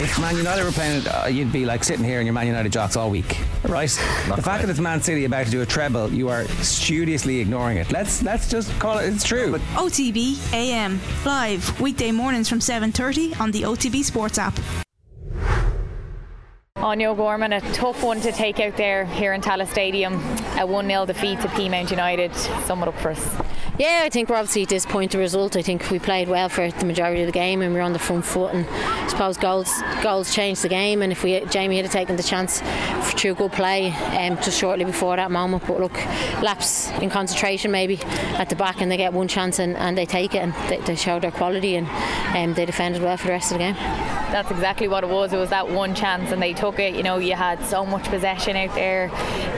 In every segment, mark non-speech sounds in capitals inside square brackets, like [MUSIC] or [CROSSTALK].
if Man United were playing, uh, you'd be like sitting here in your Man United jocks all week, right? the fact that it's Man City about to do a treble, you are studiously ignoring it. Let's let's just call it. It's true. OTB AM live weekday mornings from 7:30 on the OTB Sports app. Aine Gorman, a tough one to take out there here in Tallaght Stadium. A 1 0 defeat to Peamount United. Sum it up for us. Yeah, I think we're obviously disappointed the result. I think we played well for the majority of the game and we were on the front foot. And I suppose goals goals changed the game. And if we Jamie had taken the chance through good play um, just shortly before that moment, but look, lapse in concentration maybe at the back, and they get one chance and, and they take it and they, they show their quality and um, they defended well for the rest of the game. That's exactly what it was. It was that one chance and they took it. You know, you had so much possession out there.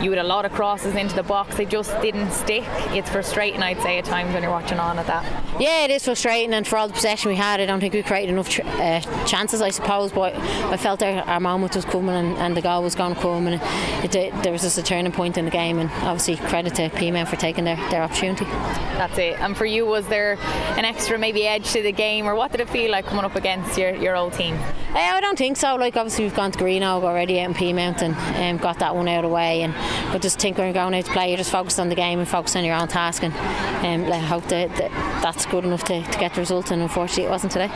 You had a lot of crosses into the box. They just didn't stick. It's frustrating, I'd say, at times when you're watching on at that. Yeah, it is frustrating, and for all the possession we had, I don't think we created enough tr- uh, chances, I suppose. But I felt our, our moment was coming and, and the goal was going to come, and it, it, there was just a turning point in the game. And obviously, credit to Peamount for taking their, their opportunity. That's it. And for you, was there an extra maybe edge to the game, or what did it feel like coming up against your, your old team? Uh, I don't think so. Like obviously, we've gone to Greenogue already out in Peamount and um, got that one out of the way. And but just think when you're going out to play, you're just focused on the game and focused on your own task. And um, I hope that, that that's good enough to, to get the result. And unfortunately, it wasn't today.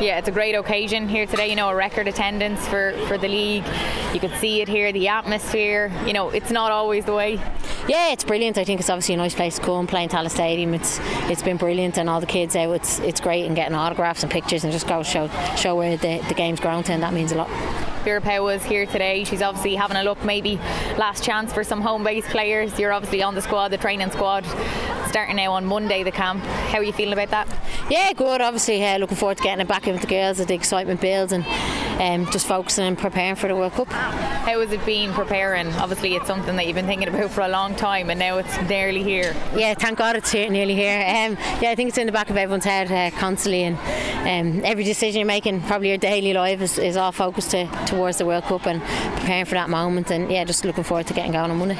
Yeah, it's a great occasion here today. You know, a record attendance for, for the league. You could see it here, the atmosphere. You know, it's not always the way. Yeah, it's brilliant. I think it's obviously a nice place to come. Playing Tallaght Stadium, it's it's been brilliant, and all the kids out. It's it's great and getting autographs and pictures and just go show show where the, the game's grown to, and that means a lot. Vera Pauw was here today. She's obviously having a look, maybe last chance for some home base players. You're obviously on the squad, the training squad, starting now on Monday, the camp. How are you feeling about that? Yeah, good. Obviously, uh, looking forward to getting it back in with the girls as the excitement builds and um, just focusing and preparing for the World Cup. How has it been preparing? Obviously, it's something that you've been thinking about for a long time, and now it's nearly here. Yeah, thank God it's here, nearly here. Um, yeah, I think it's in the back of everyone's head uh, constantly, and um, every decision you're making, probably your daily life, is, is all focused to, towards the World Cup and preparing for that moment. And yeah, just looking forward to getting going on Monday.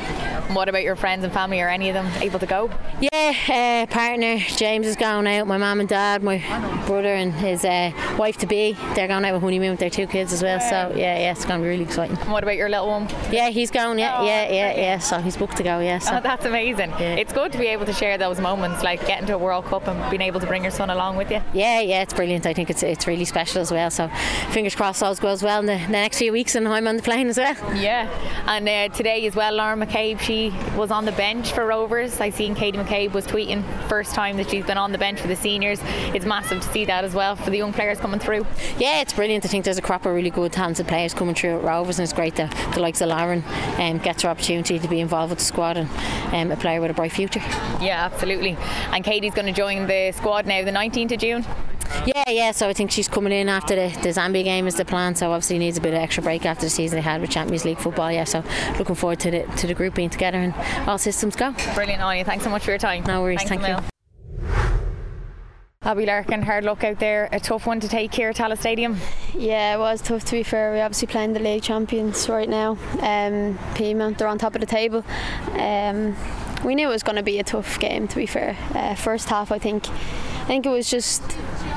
What about your friends and family? Are any of them able to go? Yeah, uh, partner James is going out. My mum and dad, my brother and his uh, wife to be, they're going out with honeymoon with their two kids as well. So yeah, yeah, it's going to be really exciting. And what about your little one? Yeah, he's going. Yeah, Oh, yeah, yeah, yeah. So he's booked to go. Yeah. So. Oh, that's amazing. Yeah. It's good to be able to share those moments, like getting to a World Cup and being able to bring your son along with you. Yeah, yeah, it's brilliant. I think it's it's really special as well. So fingers crossed all goes well in the, the next few weeks, and I'm on the plane as well. Yeah, and uh, today as well, Lauren McCabe, she was on the bench for Rovers. I seen Katie McCabe was tweeting first time that she's been on the bench for the seniors. It's massive to see that as well for the young players coming through. Yeah, it's brilliant. I think there's a crop of really good talented players coming through at Rovers, and it's great that the likes of Lauren um, gets her opportunity to be involved with the squad and um, a player with a bright future. Yeah, absolutely. And Katie's going to join the squad now, the 19th of June. Yeah, yeah. So I think she's coming in after the, the Zambia game is the plan. So obviously needs a bit of extra break after the season they had with Champions League football. Yeah, so looking forward to the to the group being together and all systems go. Brilliant, Aine. Thanks so much for your time. No worries. Thanks Thank a you. Abbie Larkin, hard luck out there. A tough one to take here at Tallaght Stadium. Yeah, it was tough to be fair. We're obviously playing the league champions right now. Um, they're on top of the table. Um, we knew it was going to be a tough game. To be fair, uh, first half I think, I think it was just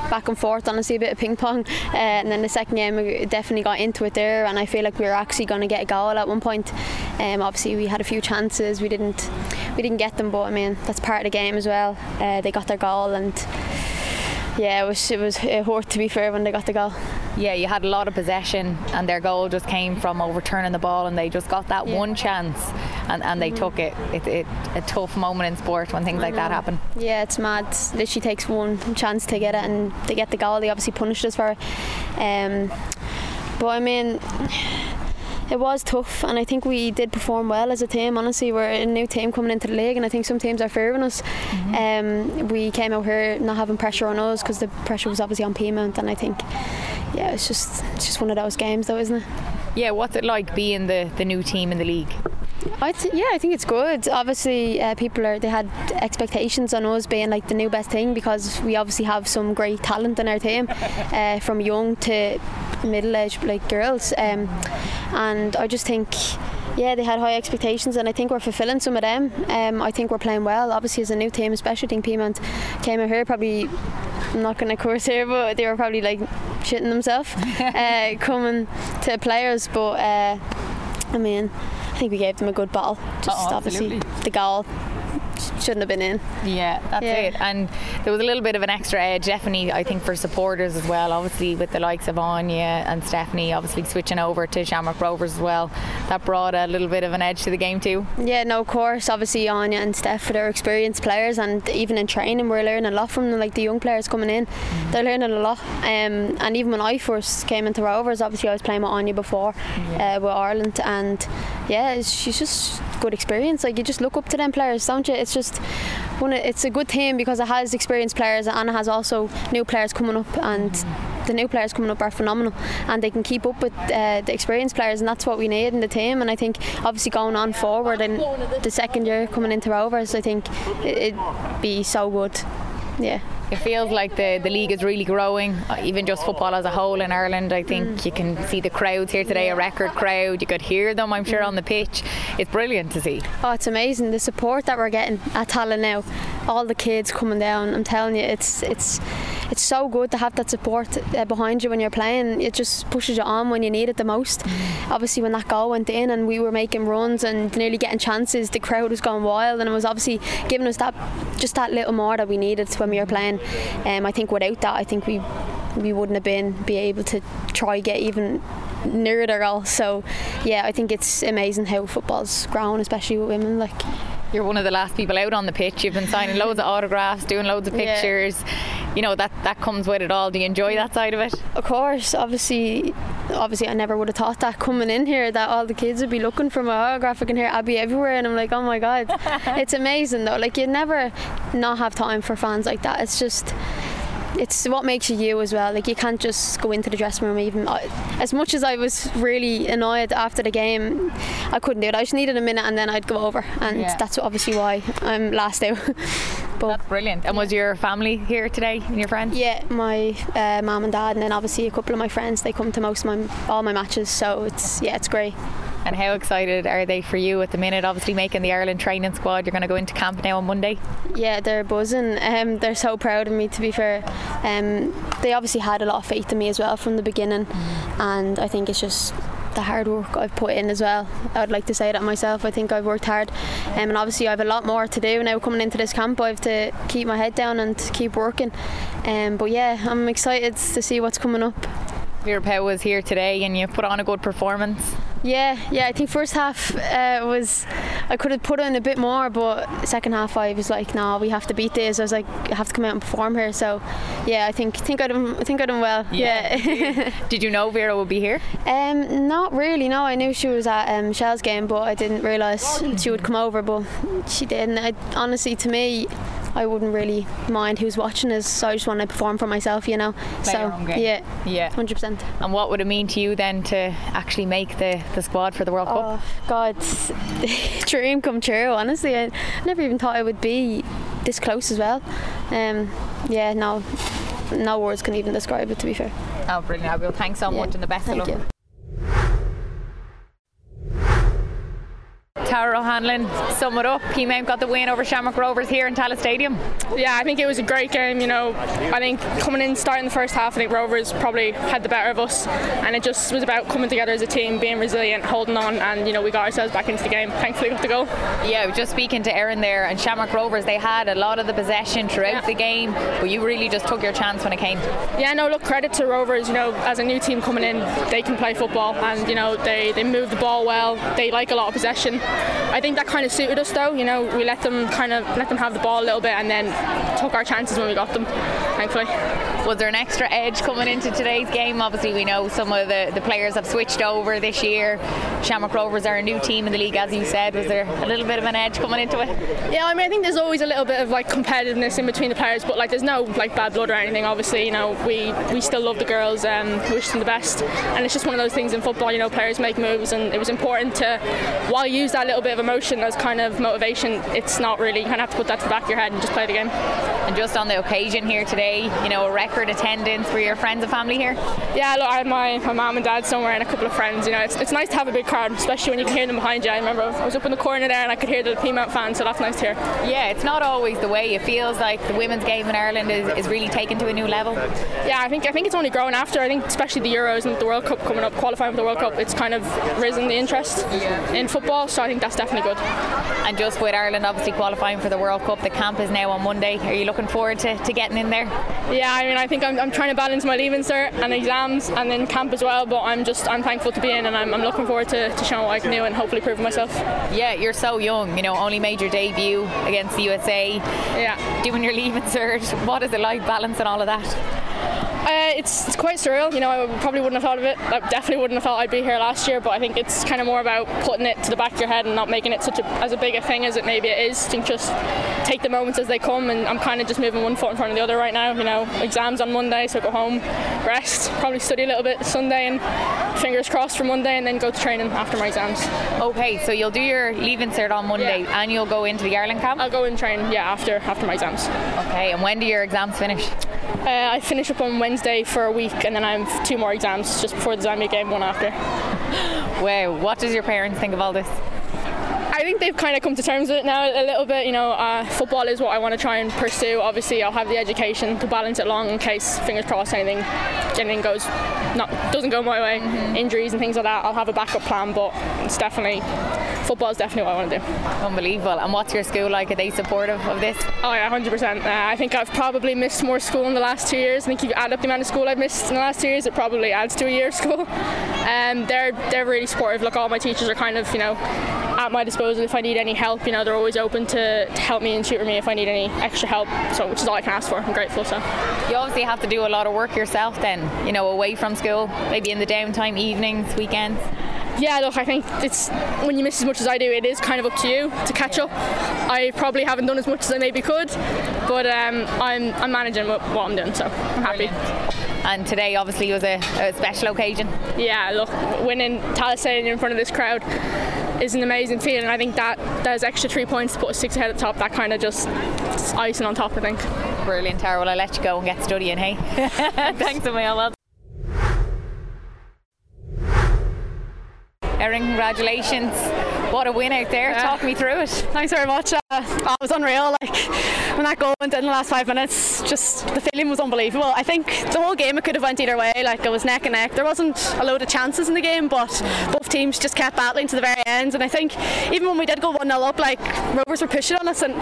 back and forth. Honestly, a bit of ping pong, uh, and then the second game we definitely got into it there. And I feel like we were actually going to get a goal at one point. Um, obviously, we had a few chances. We didn't, we didn't get them. But I mean, that's part of the game as well. Uh, they got their goal and. Yeah, it was it was it hurt to be fair when they got the goal. Yeah, you had a lot of possession, and their goal just came from overturning the ball, and they just got that Yeah. one chance, and, and they took it. It, it. A tough moment in sport when things like that happen. Yeah, it's mad. Literally takes one chance to get it, and they get the goal. They obviously punished us for it. Um, but I mean, it was tough, and I think we did perform well as a team. Honestly, we're a new team coming into the league, and I think some teams are fearing us. Um, we came out here not having pressure on us because the pressure was obviously on Peamount, and I think, yeah, it's just it's just one of those games, though, isn't it? Yeah, what's it like being the, the new team in the league? I th- yeah, I think it's good. Obviously, uh, people are they had expectations on us being like the new best thing because we obviously have some great talent in our team, uh, from young to middle-aged like girls, um, and I just think. Yeah, they had high expectations, and I think we're fulfilling some of them. Um, I think we're playing well. Obviously, as a new team, especially, I think Peamount came here probably I'm not going to curse here, but they were probably like shitting themselves [LAUGHS] uh, coming to players. But uh, I mean, I think we gave them a good battle. Just Oh, obviously absolutely. the goal shouldn't have been in. Yeah, that's Yeah. it. And there was a little bit of an extra edge, definitely, I think, for supporters as well. Obviously, with the likes of Aine and Stephanie, obviously switching over to Shamrock Rovers as well, that brought a little bit of an edge to the game too. Yeah, no, of course. Obviously, Aine and Steph, they're experienced players, and even in training, we're learning a lot from them. Like the young players coming in, they're learning a lot. Um, and even when I first came into Rovers, obviously I was playing with Aine before uh, with Ireland, and yeah, she's just good experience. Like you just look up to them players, don't you? It's just one. It's a good team because it has experienced players, and it has also new players coming up, and the new players coming up are phenomenal, and they can keep up with uh, the experienced players, and that's what we need in the team. And I think obviously going on forward and the second year coming into Rovers, I think it- it'd be so good. Yeah. It feels like the, the league is really growing, uh, even just football as a whole in Ireland. I think you can see the crowds here today, a record crowd. You could hear them, I'm sure, on the pitch. It's brilliant to see. Oh, it's amazing the support that we're getting at Tallaght now. All the kids coming down. I'm telling you, it's it's it's so good to have that support uh, behind you when you're playing. It just pushes you on when you need it the most. Obviously, when that goal went in and we were making runs and nearly getting chances, the crowd was going wild, and it was obviously giving us that just that little more that we needed when we were playing. Um, I think without that, I think we we wouldn't have been be able to try get even near the goal. So yeah, I think it's amazing how football's grown, especially with women. Like You're one of the last people out on the pitch. You've been signing loads of autographs, doing loads of Yeah. pictures. You know that that comes with it all. Do you enjoy that side of it? of course, obviously, obviously, I never would have thought that coming in here that all the kids would be looking for my autograph. I can hear Abbie everywhere, and I'm like, oh my god, [LAUGHS] it's amazing though. Like you never not have time for fans like that. It's just. It's what makes you you as well. Like you can't just go into the dressing room. Even I- as much as I was really annoyed after the game, I couldn't do it. I just needed a minute, and then I'd go over, and Yeah. that's obviously why I'm last out. [LAUGHS] but That's brilliant. And was your family here today and your friends? Yeah, my uh, mum and dad, and then obviously a couple of my friends. They come to most of my all my matches, so it's yeah, it's great. And how excited are they for you at the minute? Obviously, making the Ireland training squad. You're going to go into camp now on Monday. Yeah, they're buzzing. Um, they're so proud of me. To be fair, um, they obviously had a lot of faith in me as well from the beginning, and I think it's just the hard work I've put in as well. I would like to say that myself. I think I've worked hard, um, and obviously I have a lot more to do now coming into this camp. I have to keep my head down and keep working. Um, but yeah, I'm excited to see what's coming up. Vera Pauw was here today and you put on a good performance. Yeah, yeah. I think first half uh, was I could have put in a bit more, but second half I was like, no, we have to beat this. I was like, I have to come out and perform here. So, yeah, I think think I done I think I done well. Yeah. [LAUGHS] Did you know Vera would be here? um, not really. No, I knew she was at um, Shell's game, but I didn't realise she would come over. But she didn't. I, honestly, to me. I wouldn't really mind who's watching us, so I just want to perform for myself, you know. Play so your own game. yeah, Yeah. hundred percent. And what would it mean to you then to actually make the, the squad for the World Cup? Oh God, [LAUGHS] dream come true. Honestly, I never even thought I would be this close as well. Um, yeah, no, no words can even describe it. To be fair. Oh, brilliant, Abigail. Thanks so Yeah. much and the best Thank of luck. you. Tara O'Hanlon, sum it up. Peamount got the win over Shamrock Rovers here in Tallaght Stadium. Yeah, I think it was a great game. You know, I think coming in, starting the first half, I think Rovers probably had the better of us, and it just was about coming together as a team, being resilient, holding on, and you know we got ourselves back into the game. Thankfully, got the goal. Yeah, just speaking to Erin there, and Shamrock Rovers, they had a lot of the possession throughout Yeah. the game, but you really just took your chance when it came. Yeah, no, look, credit to Rovers. You know, as a new team coming in, they can play football, and you know they they move the ball well. They like a lot of possession. I think that kind of suited us, though. You know, we let them kind of let them have the ball a little bit, and then took our chances when we got them. Thankfully. Was there an extra edge coming into today's game? Obviously, we know some of the, the players have switched over this year. Shamrock Rovers are a new team in the league, as you said. Was there a little bit of an edge coming into it? Yeah, I mean, I think there's always a little bit of like competitiveness in between the players, but like there's no like bad blood or anything. Obviously, you know, we we still love the girls and wish them the best, and it's just one of those things in football. You know, players make moves, and it was important to while you use that little bit of emotion as kind of motivation. It's not really you kind of have to put that to the back of your head and just play the game. And just on the occasion here today, you know, a record record attendance. Were your friends and family here? Yeah, look, I had my, my mum and dad somewhere and a couple of friends. You know, it's, it's nice to have a big crowd, especially when you can hear them behind you. I remember I was up in the corner there and I could hear the Peamount fans, so that's nice to hear. Yeah, it's not always the way. It feels like the women's game in Ireland is, is really taken to a new level. Yeah, I think I think it's only growing after. I think especially the Euros and the World Cup coming up, qualifying for the World Cup, it's kind of risen the interest in football. So I think that's definitely good. And just with Ireland obviously qualifying for the World Cup, the camp is now on Monday. Are you looking forward to, to getting in there? Yeah, I mean, I think I'm, I'm trying to balance my leaving cert and exams and then camp as well. But I'm just I'm thankful to be in, and I'm, I'm looking forward to, to showing what I can do and hopefully proving myself. Yeah, you're so young. You know, only made your debut against the USA. Yeah. Doing your leaving cert. What is it like balancing all of that? Uh, it's, it's quite surreal. You know, I probably wouldn't have thought of it. I definitely wouldn't have thought I'd be here last year. But I think it's kind of more about putting it to the back of your head and not making it such a as a big a thing as it maybe it is. I think just take the moments as they come. And I'm kind of just moving one foot in front of the other right now. You know, exams on Monday, so go home, rest, probably study a little bit Sunday, and fingers crossed for Monday, and then go to training after my exams. Okay, so you'll do your leaving cert on Monday, Yeah. and you'll go into the Ireland camp. I'll go and train, yeah, after after my exams. Okay, and when do your exams finish? Uh, I finish up on Wednesday for a week, and then I have two more exams just before the Zambia game, one after. [LAUGHS] Wow, what does your parents think of all this? I think they've kind of come to terms with it now a little bit. You know, uh, football is what I want to try and pursue. Obviously, I'll have the education to balance it along in case, fingers crossed, anything, anything goes not doesn't go my way, injuries and things like that. I'll have a backup plan, but it's definitely football is definitely what I want to do. Unbelievable. And what's your school like? Are they supportive of this? Oh yeah, hundred percent. Uh, I think I've probably missed more school in the last two years. I think if you add up the amount of school I've missed in the last two years, it probably adds to a year of school. [LAUGHS] Um, they're they're really supportive. Like all my teachers are kind of you know at my disposal if I need any help. You know they're always open to, to help me and tutor me if I need any extra help. So which is all I can ask for. I'm grateful. So You obviously have to do a lot of work yourself then, you know, away from school, maybe in the downtime, evenings, weekends. Yeah, look, I think it's when you miss as much as I do, it is kind of up to you to catch up. I probably haven't done as much as I maybe could, but um, I'm I'm managing what, what I'm doing, so I'm happy. And today obviously was a, a special occasion. yeah, look, winning Tallaght in front of this crowd is an amazing feeling. I think that those extra three points to put us six ahead at the top, that kind of just icing on top. I think. Brilliant, Tara. Well, I'll let you go and get studying, hey? [LAUGHS] Thanks million. Well Erin, congratulations. What a win out there. Talk me through it. [LAUGHS] Thanks very much. Uh, oh, it was unreal. Like when that goal went in the last five minutes, just the feeling was unbelievable. I think the whole game it could have went either way. Like it was neck and neck. There wasn't a load of chances in the game, but both teams just kept battling to the very end. And I think even when we did go one 0 up, like Rovers were pushing on us, and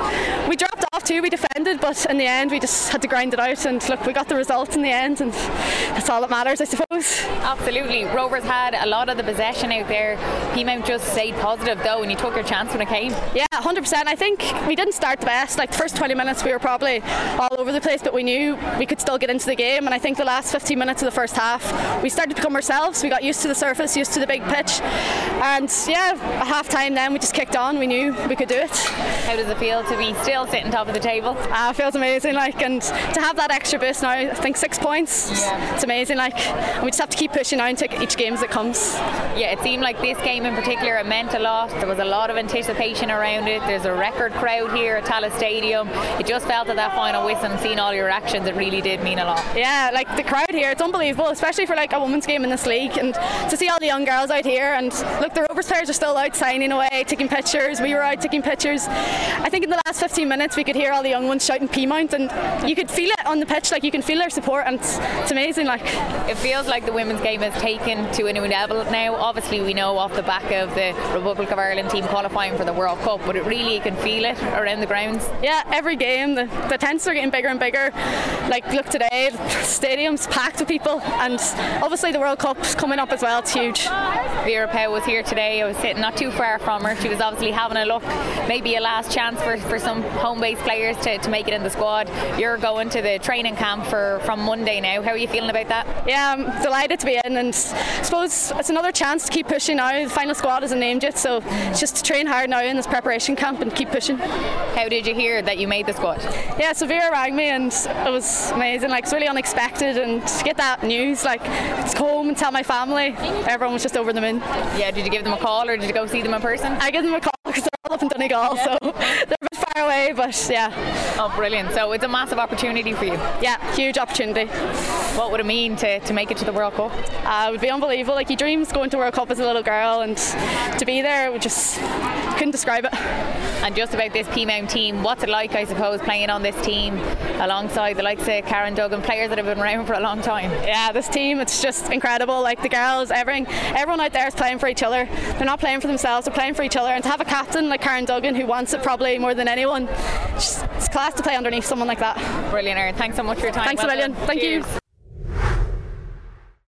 we dropped off too. We defended, but in the end we just had to grind it out. And look, we got the result in the end, and that's all that matters, I suppose. Absolutely. Rovers had a lot of the possession out there. Peamount just stayed positive though, and you took your chance when it came. Yeah, 100%. I think we didn't start the best. Like the first 20 minutes, we were probably all over the place, but we knew we could still get into the game. And I think the last 15 minutes of the first half, we started to become ourselves. We got used to the surface, used to the big pitch. And yeah, at half time then, we just kicked on. We knew we could do it. How does it feel to be still sitting top of the table? Uh, it feels amazing. Like, and to have that extra boost now, I think six points, it's amazing. Like, we just have to keep pushing now and take each game as it comes. Yeah, it seemed like this game in particular it meant a lot. There was a lot of anticipation around it. There's a record crowd here at Tallaght Stadium. It just felt at that final whistle and seeing all your actions, it really did mean a lot. Yeah, like the crowd here, it's unbelievable, especially for like a women's game in this league, and to see all the young girls out here. And look, the Rovers players are still out signing away, taking pictures. We were out taking pictures. I think in the last 15 minutes we could hear all the young ones shouting Peamount, and you could feel it on the pitch. Like you can feel their support, and it's, it's amazing. Like It feels like the women's game has taken to a new level now. Obviously, we know off the back of the Republic of Ireland team qualifying for the World Cup, but it really you can feel it around the grounds. yeah, every game the, the tents are getting bigger and bigger. Like look today, the stadium's packed with people, and obviously the World Cup's coming up as well. It's huge. Vera Pauw was here today. I was sitting not too far from her. She was obviously having a look, maybe a last chance for, for some home based players to, to make it in the squad. You're going to the training camp for from Monday now. How are you feeling about that? Yeah, I'm delighted to be in, and I suppose it's another chance to keep pushing now. The final squad isn't named yet, so just to train hard now in this preparation camp and keep pushing. How did you hear that you made the squad? Yeah, so Vera rang me and it was amazing. Like, it's really unexpected, and to get that news, like, to home and tell my family, everyone was just over the moon. Yeah, did you give them a call or did you go see them in person? I gave them a call because they're all up in Donegal, so [LAUGHS] they're a bit far far away, but yeah. Oh, brilliant. So it's a massive opportunity for you. Yeah, huge opportunity. What would it mean to, to make it to the World Cup? Uh, it would be unbelievable. Like, you dreams going to World Cup as a little girl, and to be there, would just couldn't describe it. And just about this Peamount team, what's it like, I suppose, playing on this team alongside the likes of Karen Duggan, players that have been around [LAUGHS] for a long time? Yeah, this team, it's just incredible. Like the girls, everything, everyone out there is playing for each other. They're not playing for themselves, they're playing for each other. And to have a captain like Karen Duggan who wants it probably more than anyone, it's class to play underneath someone like that. Brilliant, Erin. Thanks so much for your time. Thanks well a million. Done. Thank Cheers. you.